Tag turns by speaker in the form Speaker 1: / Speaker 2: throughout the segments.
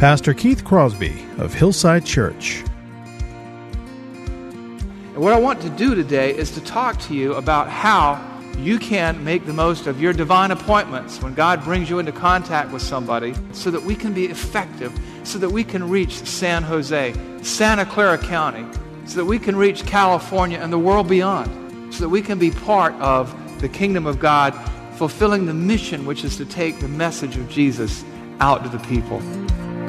Speaker 1: Pastor Keith Crosby of Hillside Church.
Speaker 2: And what I want to do today is to talk to you about how you can make the most of your divine appointments when God brings you into contact with somebody so that we can be effective, so that we can reach San Jose, Santa Clara County, so that we can reach California and the world beyond, so that we can be part of the kingdom of God, fulfilling the mission, which is to take the message of Jesus out to the people.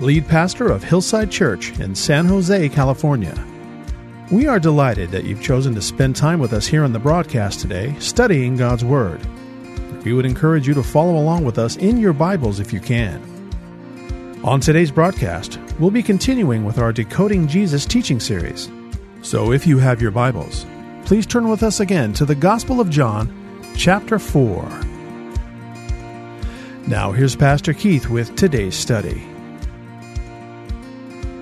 Speaker 1: lead pastor of Hillside Church in San Jose, California. We are delighted that you've chosen to spend time with us here on the broadcast today, studying God's Word. We would encourage you to follow along with us in your Bibles if you can. On today's broadcast, we'll be continuing with our Decoding Jesus teaching series. So if you have your Bibles, please turn with us again to the Gospel of John, chapter 4. Now, here's Pastor Keith with today's study.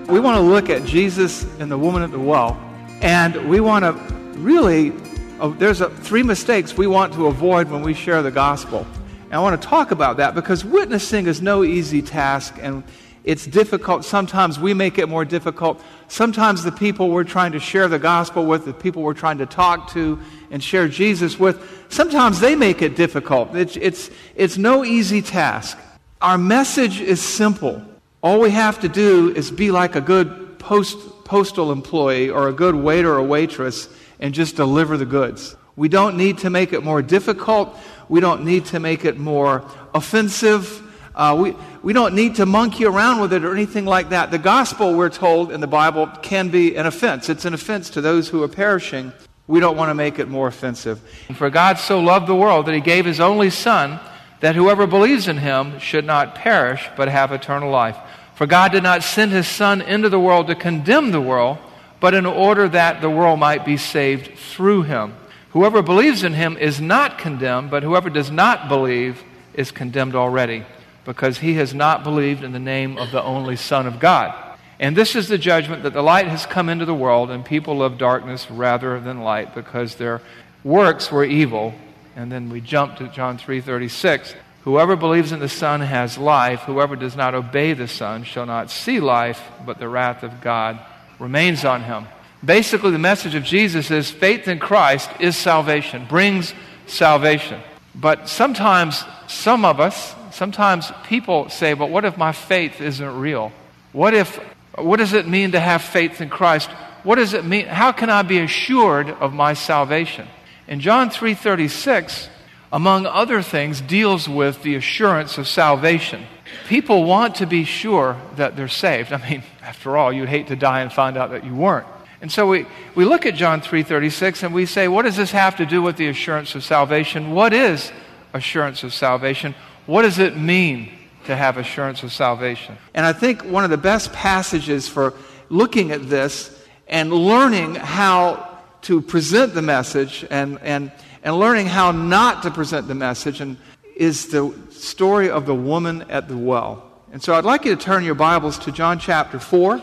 Speaker 2: We want to look at Jesus and the woman at the well, and we want to really, uh, there's a, three mistakes we want to avoid when we share the gospel. And I want to talk about that because witnessing is no easy task, and it's difficult. Sometimes we make it more difficult. Sometimes the people we're trying to share the gospel with, the people we're trying to talk to and share Jesus with, sometimes they make it difficult. It's, it's, it's no easy task. Our message is simple. All we have to do is be like a good post, postal employee or a good waiter or waitress and just deliver the goods. We don't need to make it more difficult. We don't need to make it more offensive. Uh, we, we don't need to monkey around with it or anything like that. The gospel, we're told in the Bible, can be an offense. It's an offense to those who are perishing. We don't want to make it more offensive. For God so loved the world that he gave his only Son, that whoever believes in him should not perish, but have eternal life. For God did not send his Son into the world to condemn the world, but in order that the world might be saved through him. Whoever believes in him is not condemned, but whoever does not believe is condemned already, because he has not believed in the name of the only Son of God. And this is the judgment that the light has come into the world, and people love darkness rather than light, because their works were evil. And then we jump to John 3:36. Whoever believes in the Son has life. Whoever does not obey the Son shall not see life, but the wrath of God remains on him. Basically, the message of Jesus is faith in Christ is salvation, brings salvation. But sometimes, some of us, sometimes people say, but what if my faith isn't real? What if, what does it mean to have faith in Christ? What does it mean? How can I be assured of my salvation? In John 3:36, among other things, deals with the assurance of salvation. People want to be sure that they're saved. I mean, after all, you'd hate to die and find out that you weren't. And so we, we look at John 3:36 and we say, what does this have to do with the assurance of salvation? What is assurance of salvation? What does it mean to have assurance of salvation? And I think one of the best passages for looking at this and learning how to present the message and, and, and learning how not to present the message and is the story of the woman at the well. And so I'd like you to turn your Bibles to John chapter 4.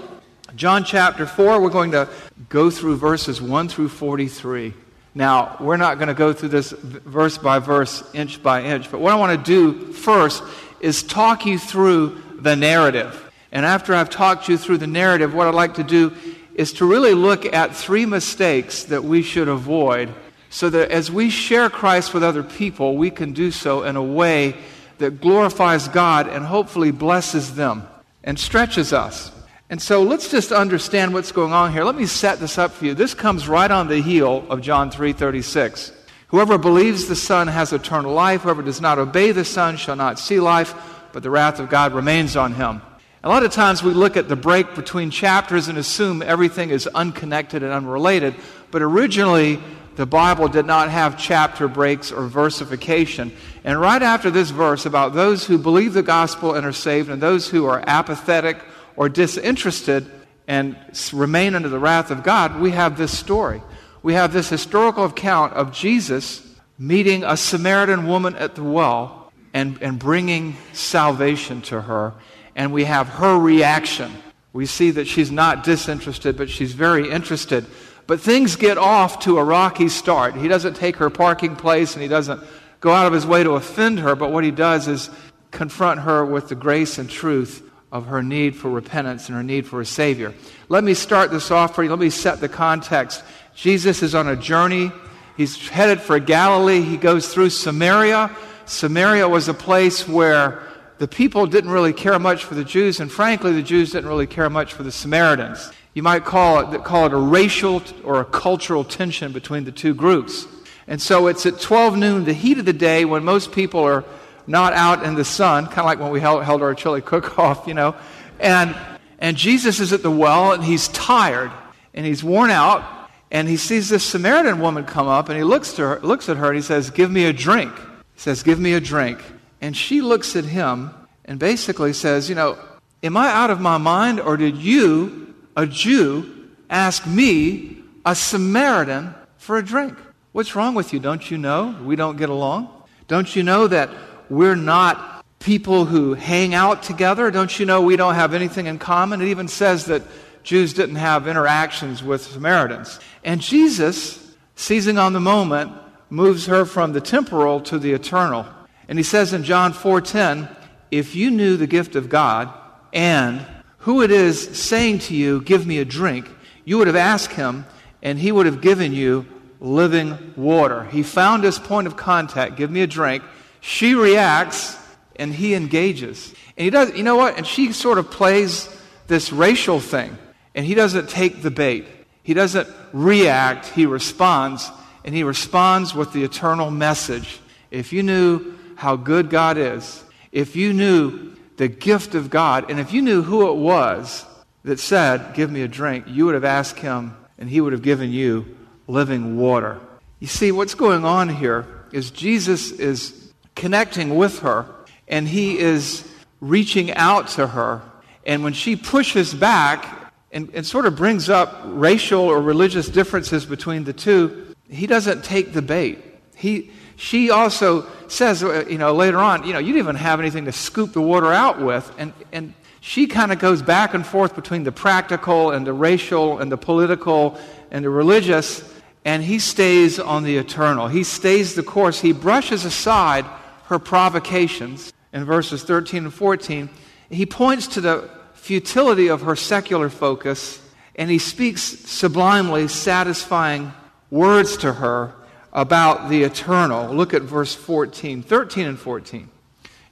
Speaker 2: John chapter 4, we're going to go through verses 1 through 43. Now, we're not going to go through this verse by verse, inch by inch, but what I want to do first is talk you through the narrative. And after I've talked you through the narrative, what I'd like to do is to really look at three mistakes that we should avoid so that as we share Christ with other people, we can do so in a way that glorifies God and hopefully blesses them and stretches us. And so let's just understand what's going on here. Let me set this up for you. This comes right on the heel of John 3:36. Whoever believes the Son has eternal life. Whoever does not obey the Son shall not see life, but the wrath of God remains on him. A lot of times we look at the break between chapters and assume everything is unconnected and unrelated, but originally the Bible did not have chapter breaks or versification. And right after this verse about those who believe the gospel and are saved and those who are apathetic or disinterested and remain under the wrath of God, we have this story. We have this historical account of Jesus meeting a Samaritan woman at the well and, and bringing salvation to her. And we have her reaction. We see that she's not disinterested, but she's very interested. But things get off to a rocky start. He doesn't take her parking place and he doesn't go out of his way to offend her, but what he does is confront her with the grace and truth of her need for repentance and her need for a Savior. Let me start this off for you. Let me set the context. Jesus is on a journey. He's headed for Galilee. He goes through Samaria. Samaria was a place where the people didn't really care much for the Jews, and frankly, the Jews didn't really care much for the Samaritans. You might call it, call it a racial or a cultural tension between the two groups. And so it's at 12 noon, the heat of the day, when most people are not out in the sun, kind of like when we held, held our chili cook off, you know. And, and Jesus is at the well and he's tired and he's worn out and he sees this Samaritan woman come up and he looks, to her, looks at her and he says, Give me a drink. He says, Give me a drink. And she looks at him and basically says, You know, am I out of my mind or did you, a Jew, ask me, a Samaritan, for a drink? What's wrong with you? Don't you know we don't get along? Don't you know that we're not people who hang out together. Don't you know we don't have anything in common? It even says that Jews didn't have interactions with Samaritans. And Jesus, seizing on the moment, moves her from the temporal to the eternal. And he says in John 4:10, "If you knew the gift of God and who it is saying to you, give me a drink, you would have asked him and he would have given you living water." He found his point of contact, give me a drink, she reacts and he engages. And he does, you know what? And she sort of plays this racial thing. And he doesn't take the bait. He doesn't react, he responds. And he responds with the eternal message. If you knew how good God is, if you knew the gift of God, and if you knew who it was that said, Give me a drink, you would have asked him, and he would have given you living water. You see, what's going on here is Jesus is connecting with her, and he is reaching out to her. And when she pushes back and, and sort of brings up racial or religious differences between the two, he doesn't take the bait. He, she also says, uh, you know, later on, you know, you didn't even have anything to scoop the water out with. And, and she kind of goes back and forth between the practical and the racial and the political and the religious, and he stays on the eternal. He stays the course. He brushes aside her provocations in verses 13 and 14, he points to the futility of her secular focus and he speaks sublimely satisfying words to her about the eternal. Look at verse 14, 13 and 14.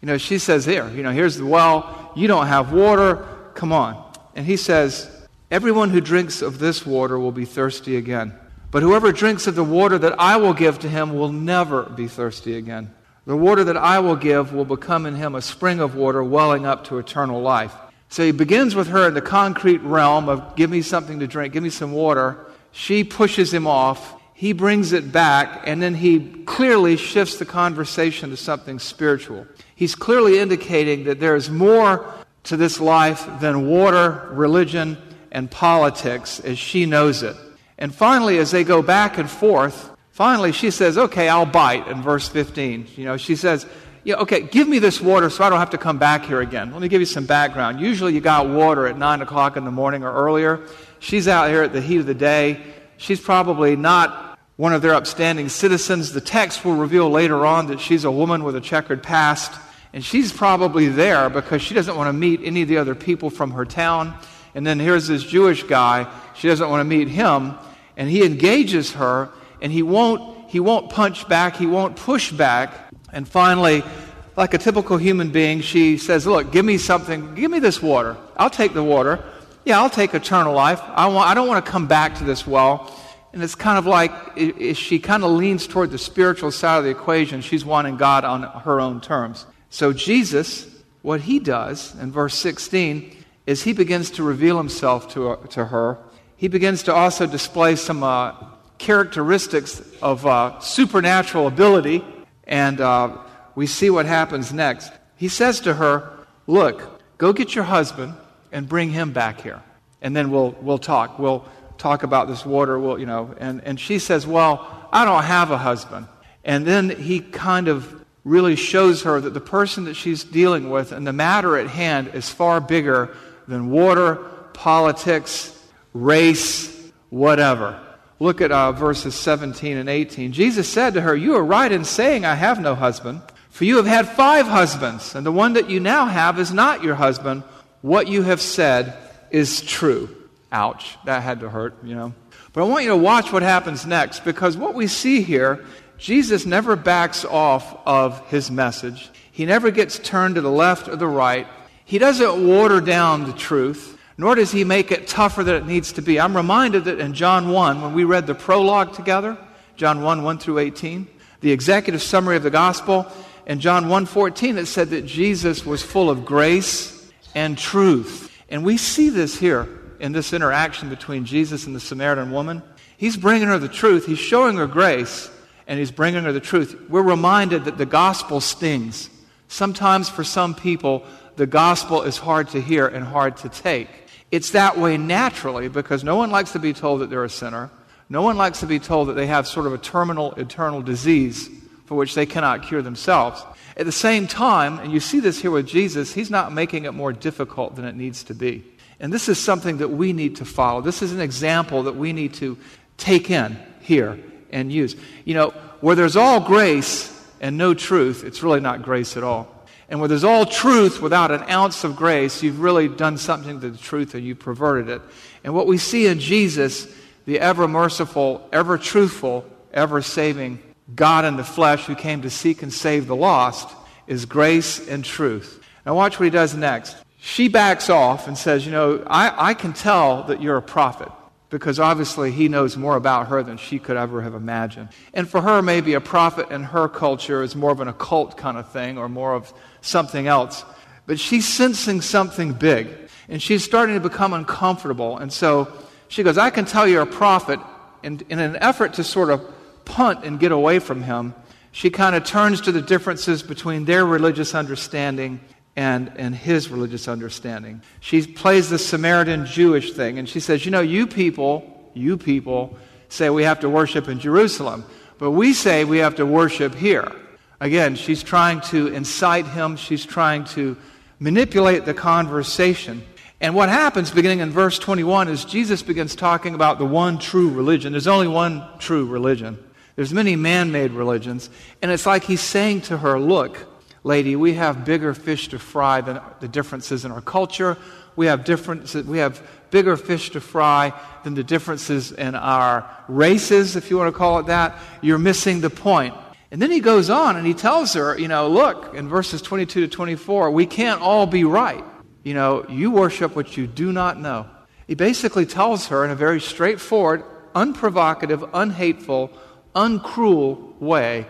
Speaker 2: You know, she says, Here, you know, here's the well. You don't have water. Come on. And he says, Everyone who drinks of this water will be thirsty again. But whoever drinks of the water that I will give to him will never be thirsty again. The water that I will give will become in him a spring of water welling up to eternal life. So he begins with her in the concrete realm of give me something to drink, give me some water. She pushes him off. He brings it back, and then he clearly shifts the conversation to something spiritual. He's clearly indicating that there is more to this life than water, religion, and politics as she knows it. And finally, as they go back and forth, Finally, she says, Okay, I'll bite in verse 15. You know, she says, yeah, okay, give me this water so I don't have to come back here again. Let me give you some background. Usually you got water at 9 o'clock in the morning or earlier. She's out here at the heat of the day. She's probably not one of their upstanding citizens. The text will reveal later on that she's a woman with a checkered past. And she's probably there because she doesn't want to meet any of the other people from her town. And then here's this Jewish guy. She doesn't want to meet him. And he engages her, and he won't, he won't punch back, he won't push back. And finally, like a typical human being, she says, Look, give me something, give me this water. I'll take the water. Yeah, I'll take eternal life. I, want, I don't want to come back to this well. And it's kind of like she kind of leans toward the spiritual side of the equation. She's wanting God on her own terms. So, Jesus, what he does in verse 16 is he begins to reveal himself to, uh, to her. He begins to also display some uh, characteristics of uh, supernatural ability and uh, we see what happens next. He says to her, Look, go get your husband and bring him back here. And then we'll, we'll talk. We'll talk about this water. We'll, you know, and, and she says, Well, I don't have a husband. And then he kind of really shows her that the person that she's dealing with and the matter at hand is far bigger than water, politics, race, whatever. Look at uh, verses 17 and 18. Jesus said to her, You are right in saying, I have no husband, for you have had five husbands, and the one that you now have is not your husband. What you have said is true. Ouch, that had to hurt, you know. But I want you to watch what happens next, because what we see here, Jesus never backs off of his message. He never gets turned to the left or the right. He doesn't water down the truth nor does he make it tougher than it needs to be. I'm reminded that in John 1, when we read the prologue together, John 1, 1 through 18, the executive summary of the gospel, in John 1:14 it said that Jesus was full of grace and truth. And we see this here in this interaction between Jesus and the Samaritan woman. He's bringing her the truth, he's showing her grace, and he's bringing her the truth. We're reminded that the gospel stings. Sometimes for some people, the gospel is hard to hear and hard to take. It's that way naturally because no one likes to be told that they're a sinner. No one likes to be told that they have sort of a terminal eternal disease for which they cannot cure themselves. At the same time, and you see this here with Jesus, he's not making it more difficult than it needs to be. And this is something that we need to follow. This is an example that we need to take in here and use. You know, where there's all grace and no truth, it's really not grace at all. And where there's all truth without an ounce of grace, you've really done something to the truth and you've perverted it. And what we see in Jesus, the ever merciful, ever truthful, ever saving God in the flesh who came to seek and save the lost, is grace and truth. Now, watch what he does next. She backs off and says, You know, I, I can tell that you're a prophet because obviously he knows more about her than she could ever have imagined. And for her, maybe a prophet in her culture is more of an occult kind of thing or more of something else. But she's sensing something big, and she's starting to become uncomfortable. And so she goes, I can tell you're a prophet. And in an effort to sort of punt and get away from him, she kind of turns to the differences between their religious understanding and, and his religious understanding. She plays the Samaritan Jewish thing, and she says, You know, you people, you people say we have to worship in Jerusalem, but we say we have to worship here. Again, she's trying to incite him, she's trying to manipulate the conversation. And what happens beginning in verse 21 is Jesus begins talking about the one true religion. There's only one true religion. There's many man-made religions, and it's like he's saying to her, "Look, lady, we have bigger fish to fry than the differences in our culture. We have differences, we have bigger fish to fry than the differences in our races, if you want to call it that. You're missing the point. And then he goes on and he tells her, you know, look, in verses 22 to 24, we can't all be right. You know, you worship what you do not know. He basically tells her in a very straightforward, unprovocative, unhateful, uncruel way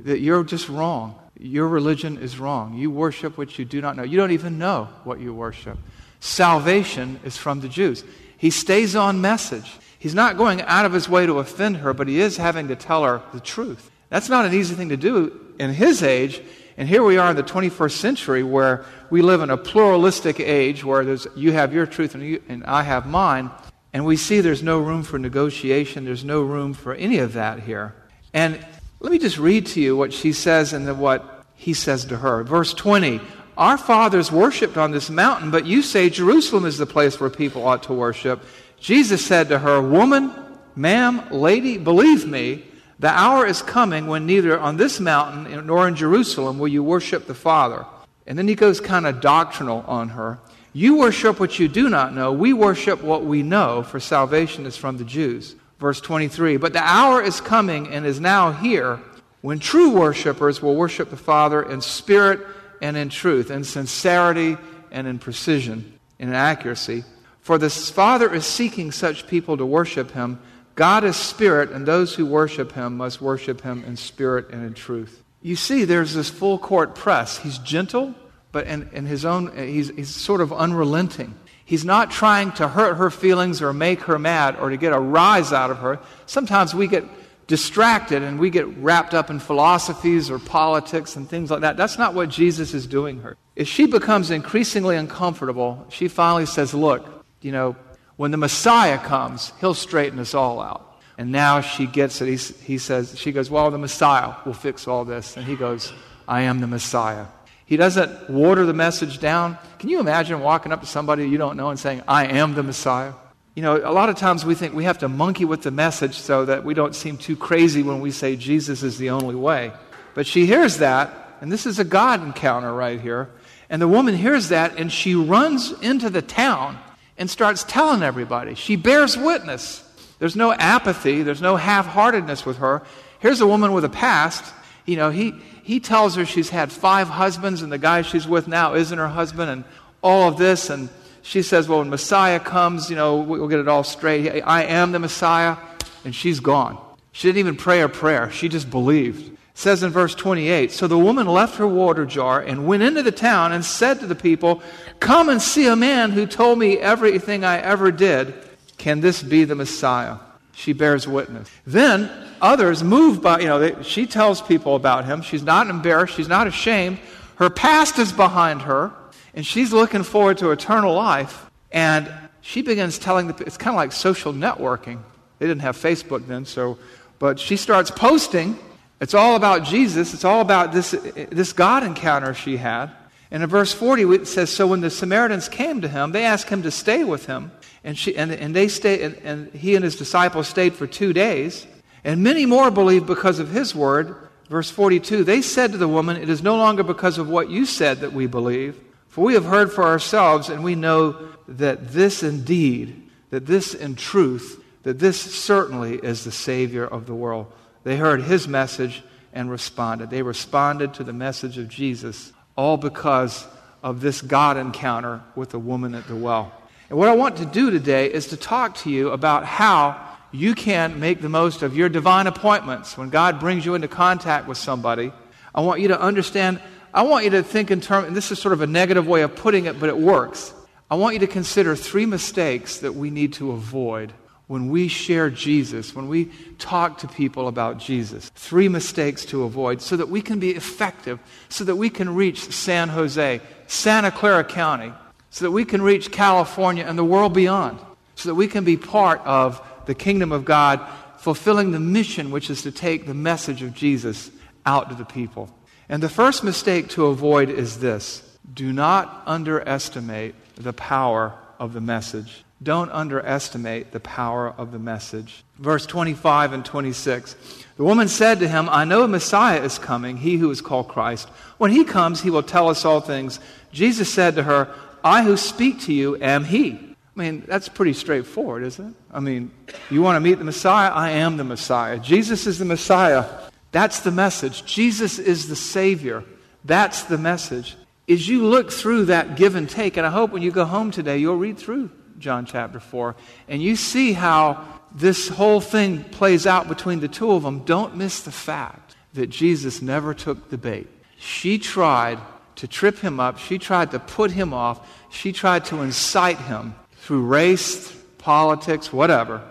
Speaker 2: that you're just wrong. Your religion is wrong. You worship what you do not know. You don't even know what you worship. Salvation is from the Jews. He stays on message. He's not going out of his way to offend her, but he is having to tell her the truth. That's not an easy thing to do in his age. And here we are in the 21st century where we live in a pluralistic age where there's, you have your truth and, you, and I have mine. And we see there's no room for negotiation, there's no room for any of that here. And let me just read to you what she says and then what he says to her. Verse 20 Our fathers worshipped on this mountain, but you say Jerusalem is the place where people ought to worship. Jesus said to her, Woman, ma'am, lady, believe me, the hour is coming when neither on this mountain nor in Jerusalem will you worship the Father. And then he goes kind of doctrinal on her. You worship what you do not know. We worship what we know, for salvation is from the Jews. Verse 23 But the hour is coming and is now here when true worshipers will worship the Father in spirit and in truth, in sincerity and in precision, in accuracy. For the Father is seeking such people to worship him. God is spirit, and those who worship him must worship him in spirit and in truth. You see, there's this full court press. He's gentle, but in, in his own, uh, he's, he's sort of unrelenting. He's not trying to hurt her feelings or make her mad or to get a rise out of her. Sometimes we get distracted and we get wrapped up in philosophies or politics and things like that. That's not what Jesus is doing her. If she becomes increasingly uncomfortable, she finally says, Look, you know, when the Messiah comes, he'll straighten us all out. And now she gets it. He, he says, She goes, Well, the Messiah will fix all this. And he goes, I am the Messiah. He doesn't water the message down. Can you imagine walking up to somebody you don't know and saying, I am the Messiah? You know, a lot of times we think we have to monkey with the message so that we don't seem too crazy when we say Jesus is the only way. But she hears that, and this is a God encounter right here. And the woman hears that, and she runs into the town and starts telling everybody. She bears witness. There's no apathy, there's no half heartedness with her. Here's a woman with a past. You know, he, he tells her she's had five husbands, and the guy she's with now isn't her husband, and all of this. And she says, Well, when Messiah comes, you know, we'll get it all straight. I am the Messiah. And she's gone. She didn't even pray a prayer, she just believed. It says in verse 28 So the woman left her water jar and went into the town and said to the people, Come and see a man who told me everything I ever did. Can this be the Messiah? She bears witness. Then others, moved by, you know, they, she tells people about him. She's not embarrassed, she's not ashamed. Her past is behind her and she's looking forward to eternal life. And she begins telling the it's kind of like social networking. They didn't have Facebook then, so but she starts posting. It's all about Jesus. It's all about this this God encounter she had. And in verse 40 it says, So when the Samaritans came to him, they asked him to stay with him. And, she, and, and they stayed, and, and he and his disciples stayed for two days. And many more believed because of his word. Verse 42 They said to the woman, It is no longer because of what you said that we believe, for we have heard for ourselves, and we know that this indeed, that this in truth, that this certainly is the Savior of the world. They heard his message and responded. They responded to the message of Jesus, all because of this God encounter with the woman at the well. And what I want to do today is to talk to you about how you can make the most of your divine appointments. When God brings you into contact with somebody, I want you to understand I want you to think in terms, and this is sort of a negative way of putting it, but it works. I want you to consider three mistakes that we need to avoid when we share Jesus, when we talk to people about Jesus. Three mistakes to avoid so that we can be effective, so that we can reach San Jose, Santa Clara County, so that we can reach California and the world beyond, so that we can be part of the kingdom of God, fulfilling the mission, which is to take the message of Jesus out to the people. And the first mistake to avoid is this do not underestimate the power of the message. Don't underestimate the power of the message. Verse 25 and 26. The woman said to him, I know a Messiah is coming, he who is called Christ. When he comes, he will tell us all things. Jesus said to her, I who speak to you am he. I mean, that's pretty straightforward, isn't it? I mean, you want to meet the Messiah? I am the Messiah. Jesus is the Messiah. That's the message. Jesus is the Savior. That's the message. As you look through that give and take, and I hope when you go home today, you'll read through John chapter 4, and you see how this whole thing plays out between the two of them. Don't miss the fact that Jesus never took the bait. She tried to trip him up, she tried to put him off, she tried to incite him through race, politics, whatever,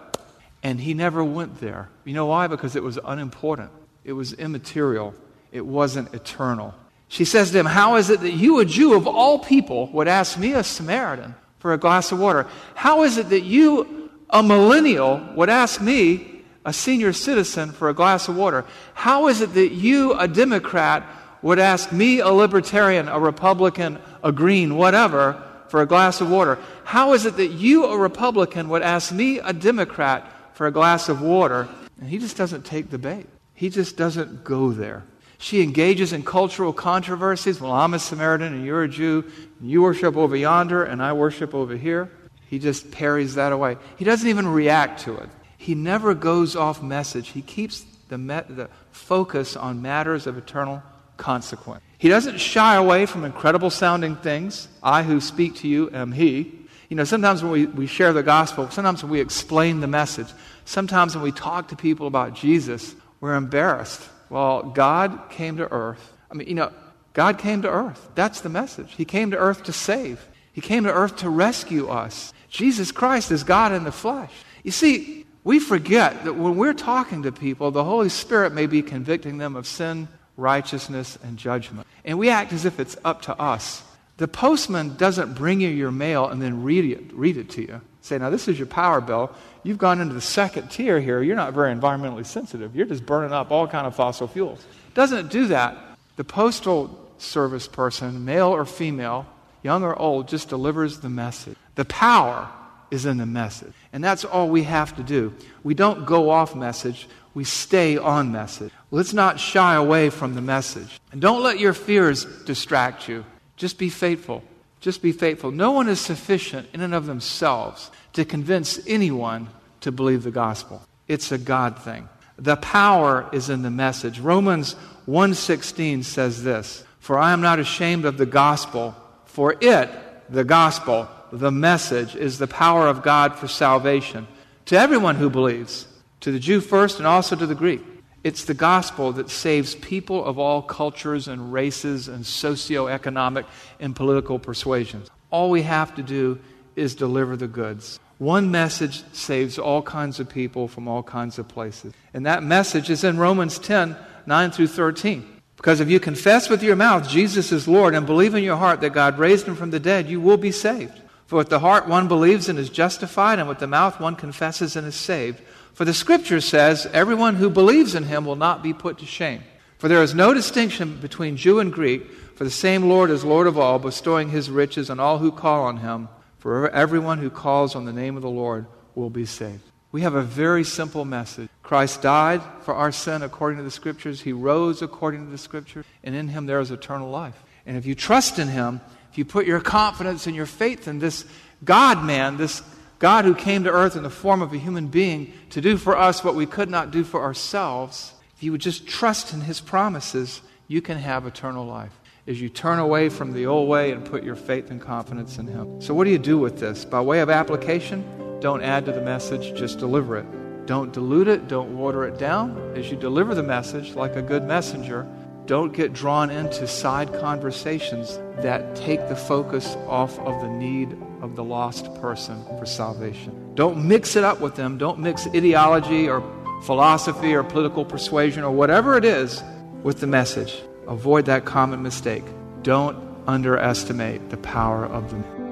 Speaker 2: and he never went there. You know why? Because it was unimportant. It was immaterial, it wasn't eternal. She says to him, How is it that you, a Jew of all people, would ask me, a Samaritan, for a glass of water? How is it that you, a millennial, would ask me, a senior citizen, for a glass of water? How is it that you, a Democrat, would ask me, a libertarian, a Republican, a green, whatever, for a glass of water, how is it that you, a Republican, would ask me, a Democrat, for a glass of water? And he just doesn't take the bait. He just doesn't go there. She engages in cultural controversies. Well, I'm a Samaritan and you're a Jew. And you worship over yonder and I worship over here. He just parries that away. He doesn't even react to it. He never goes off message. He keeps the, me- the focus on matters of eternal consequence. He doesn't shy away from incredible sounding things. I who speak to you am He. You know, sometimes when we, we share the gospel, sometimes when we explain the message, sometimes when we talk to people about Jesus, we're embarrassed. Well, God came to earth. I mean, you know, God came to earth. That's the message. He came to earth to save, He came to earth to rescue us. Jesus Christ is God in the flesh. You see, we forget that when we're talking to people, the Holy Spirit may be convicting them of sin, righteousness, and judgment. And we act as if it's up to us. The postman doesn't bring you your mail and then read it, read it to you. Say, now this is your power bill. You've gone into the second tier here. You're not very environmentally sensitive. You're just burning up all kind of fossil fuels. Doesn't do that. The postal service person, male or female, young or old, just delivers the message. The power is in the message. And that's all we have to do. We don't go off message, we stay on message. Let's not shy away from the message. And don't let your fears distract you. Just be faithful. Just be faithful. No one is sufficient in and of themselves to convince anyone to believe the gospel. It's a God thing. The power is in the message. Romans 1:16 says this, "For I am not ashamed of the gospel, for it, the gospel, the message is the power of God for salvation to everyone who believes, to the Jew first and also to the Greek. It's the gospel that saves people of all cultures and races and socioeconomic and political persuasions. All we have to do is deliver the goods. One message saves all kinds of people from all kinds of places. And that message is in Romans 10 9 through 13. Because if you confess with your mouth Jesus is Lord and believe in your heart that God raised him from the dead, you will be saved. For with the heart one believes and is justified, and with the mouth one confesses and is saved. For the scripture says, Everyone who believes in him will not be put to shame. For there is no distinction between Jew and Greek, for the same Lord is Lord of all, bestowing his riches on all who call on him. For everyone who calls on the name of the Lord will be saved. We have a very simple message. Christ died for our sin according to the scriptures. He rose according to the scriptures, and in him there is eternal life. And if you trust in him, if you put your confidence and your faith in this God man, this God who came to earth in the form of a human being to do for us what we could not do for ourselves, if you would just trust in his promises, you can have eternal life. As you turn away from the old way and put your faith and confidence in him. So, what do you do with this? By way of application, don't add to the message, just deliver it. Don't dilute it, don't water it down. As you deliver the message like a good messenger, don't get drawn into side conversations that take the focus off of the need of the lost person for salvation. Don't mix it up with them. Don't mix ideology or philosophy or political persuasion or whatever it is with the message. Avoid that common mistake. Don't underestimate the power of the.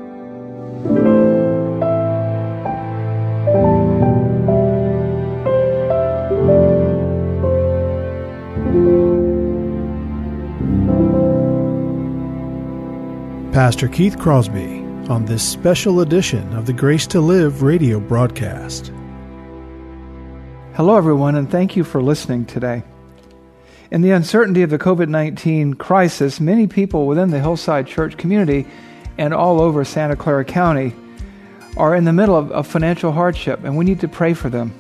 Speaker 1: Pastor Keith Crosby on this special edition of the Grace to Live radio broadcast.
Speaker 2: Hello, everyone, and thank you for listening today. In the uncertainty of the COVID 19 crisis, many people within the Hillside Church community and all over Santa Clara County are in the middle of, of financial hardship, and we need to pray for them.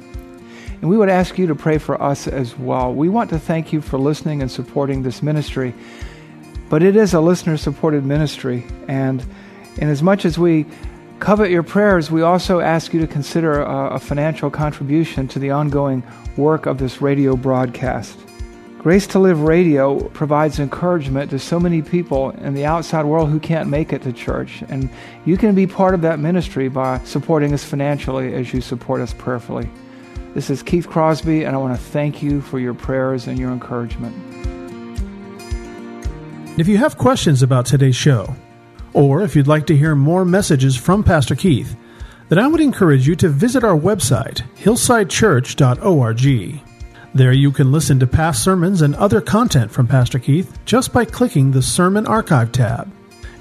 Speaker 2: And we would ask you to pray for us as well. We want to thank you for listening and supporting this ministry. But it is a listener supported ministry. And in as much as we covet your prayers, we also ask you to consider a, a financial contribution to the ongoing work of this radio broadcast. Grace to Live Radio provides encouragement to so many people in the outside world who can't make it to church. And you can be part of that ministry by supporting us financially as you support us prayerfully. This is Keith Crosby, and I want to thank you for your prayers and your encouragement.
Speaker 1: If you have questions about today's show, or if you'd like to hear more messages from Pastor Keith, then I would encourage you to visit our website, hillsidechurch.org. There you can listen to past sermons and other content from Pastor Keith just by clicking the Sermon Archive tab.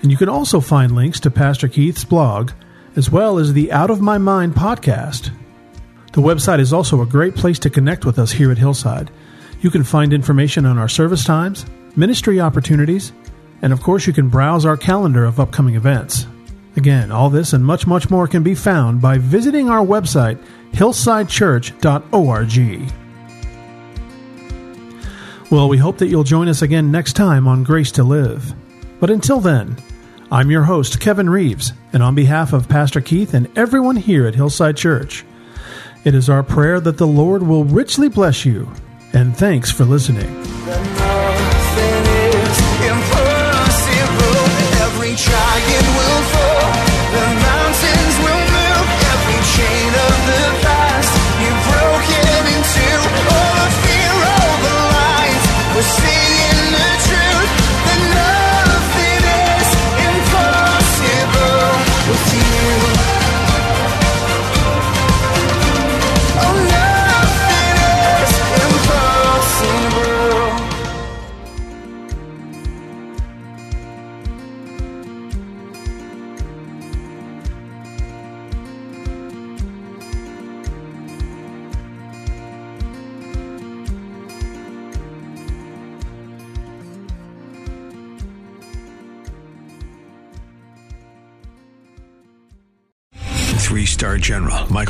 Speaker 1: And you can also find links to Pastor Keith's blog, as well as the Out of My Mind podcast. The website is also a great place to connect with us here at Hillside. You can find information on our service times, ministry opportunities, and of course, you can browse our calendar of upcoming events. Again, all this and much, much more can be found by visiting our website, hillsidechurch.org. Well, we hope that you'll join us again next time on Grace to Live. But until then, I'm your host, Kevin Reeves, and on behalf of Pastor Keith and everyone here at Hillside Church, it is our prayer that the Lord will richly bless you, and thanks for listening.
Speaker 3: Every